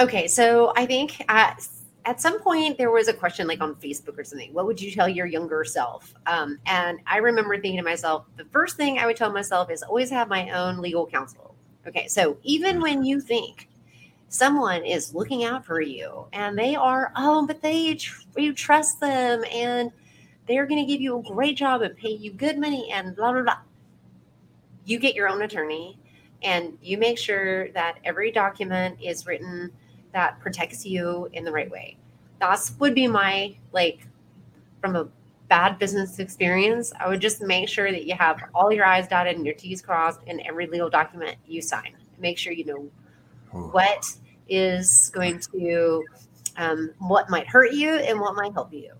Okay, so I think at, at some point there was a question like on Facebook or something. What would you tell your younger self? Um, and I remember thinking to myself, the first thing I would tell myself is always have my own legal counsel. Okay, so even when you think someone is looking out for you and they are, oh, but they you trust them and they're going to give you a great job and pay you good money and blah blah blah. You get your own attorney and you make sure that every document is written that protects you in the right way. That's would be my like from a bad business experience. I would just make sure that you have all your I's dotted and your T's crossed in every legal document you sign. Make sure you know what is going to um, what might hurt you and what might help you.